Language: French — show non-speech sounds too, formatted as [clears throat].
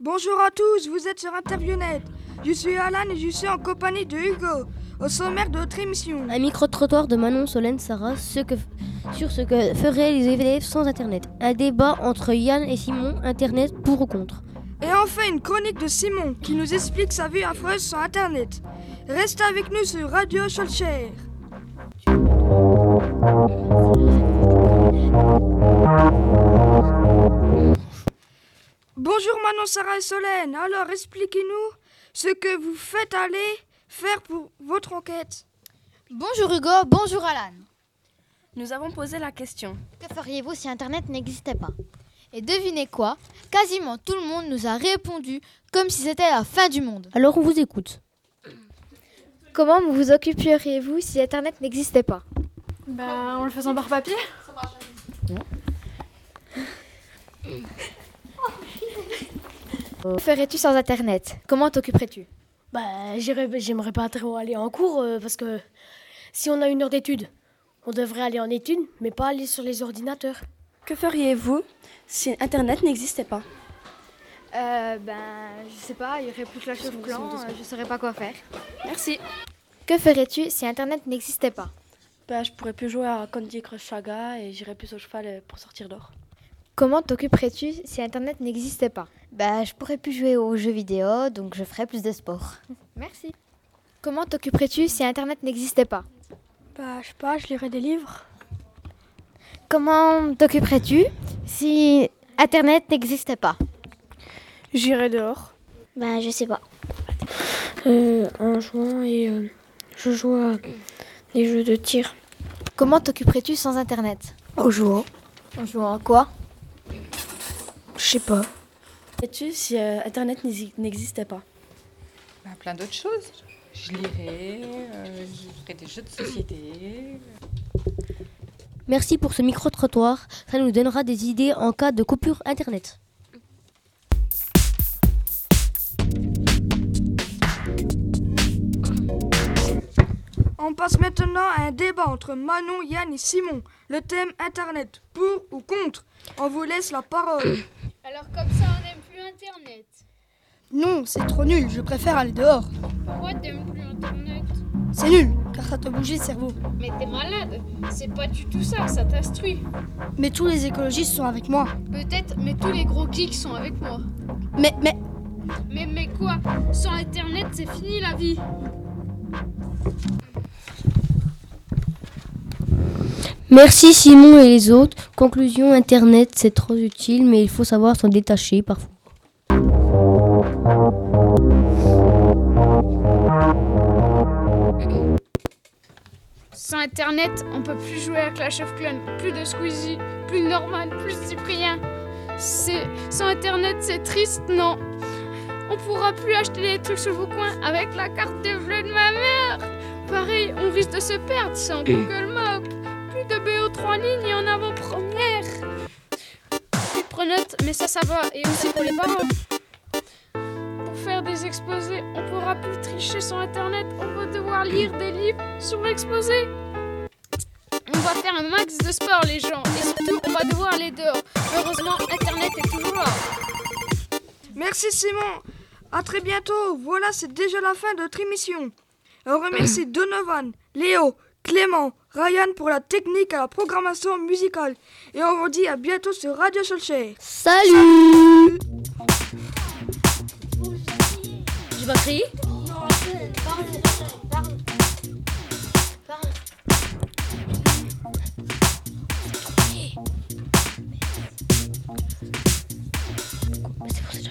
Bonjour à tous, vous êtes sur Interviewnet. Je suis Alan et je suis en compagnie de Hugo, au sommaire de notre émission. Un micro-trottoir de Manon Solène Sarah, ce que sur ce que feraient les élèves sans Internet. Un débat entre Yann et Simon, Internet pour ou contre. Et enfin une chronique de Simon qui nous explique sa vie affreuse sur Internet. Restez avec nous sur Radio Scholcher. Bonjour Manon, Sarah et Solène. Alors expliquez-nous ce que vous faites aller faire pour votre enquête. Bonjour Hugo, bonjour Alan. Nous avons posé la question. Que feriez-vous si Internet n'existait pas? Et devinez quoi? Quasiment tout le monde nous a répondu comme si c'était la fin du monde. Alors on vous écoute. Comment vous occuperiez-vous si Internet n'existait pas? Bah, en le faisant par papier Que ferais-tu sans Internet? Comment t'occuperais-tu? Bah, j'irais- j'aimerais pas trop aller en cours euh, parce que si on a une heure d'études, on devrait aller en études, mais pas aller sur les ordinateurs. Que feriez-vous si Internet n'existait pas? Euh, Ben, je sais pas, il y aurait plus Clash of Clans, euh, je saurais pas quoi faire. Merci. Que ferais-tu si Internet n'existait pas? Bah, je pourrais plus jouer à Candy Crush Saga et j'irais plus au cheval pour sortir dehors. Comment t'occuperais-tu si Internet n'existait pas? Bah, je pourrais plus jouer aux jeux vidéo, donc je ferais plus de sport. Merci. Comment t'occuperais-tu si Internet n'existait pas? Bah, je sais pas, je lirais des livres. Comment t'occuperais-tu si Internet n'existait pas? J'irai dehors. Bah, je sais pas. Euh, en jouant et euh, je joue à des jeux de tir. Comment t'occuperais-tu sans Internet? En jouant, En jouant à quoi? Je sais pas. Et-tu si euh, Internet n'exi- n'existait pas? Bah, plein d'autres choses. Je lirai, euh, je ferai des jeux de société. Merci pour ce micro-trottoir. Ça nous donnera des idées en cas de coupure Internet. On passe maintenant à un débat entre Manon, Yann et Simon. Le thème Internet, pour ou contre? On vous laisse la parole. [coughs] Alors comme ça, on n'aime plus Internet. Non, c'est trop nul, je préfère aller dehors. Pourquoi t'aimes plus Internet? C'est nul, car ça te bouge le cerveau. Mais t'es malade. C'est pas du tout ça, ça t'instruit. Mais tous les écologistes sont avec moi. Peut-être, mais tous les gros geeks sont avec moi. Mais, mais, Mais, mais quoi? Sans Internet, c'est fini la vie. Merci Simon et les autres. Conclusion Internet, c'est trop utile, mais il faut savoir s'en détacher parfois. Internet, on peut plus jouer à Clash of Clans, plus de Squeezie, plus Norman, plus Cyprien. C'est sans Internet, c'est triste, non? On pourra plus acheter des trucs sur vos coins avec la carte de bleu de ma mère. Pareil, on risque de se perdre sans Google Maps. Plus de BO3 lignes en avant-première. Plus prenote, mais ça, ça va. Et aussi pour les parents. Exposés, on pourra plus tricher sur Internet. On va devoir lire des livres sur l'exposé. On va faire un max de sport, les gens. Et surtout, on va devoir aller dehors. Heureusement, Internet est toujours là. Merci Simon. À très bientôt. Voilà, c'est déjà la fin de notre émission. On remercie [clears throat] Donovan, Léo, Clément, Ryan pour la technique et la programmation musicale. Et on vous dit à bientôt sur Radio Solcher. Salut j'ai pas créé Non, parle, parle, parle. C'est pour ça que je fais.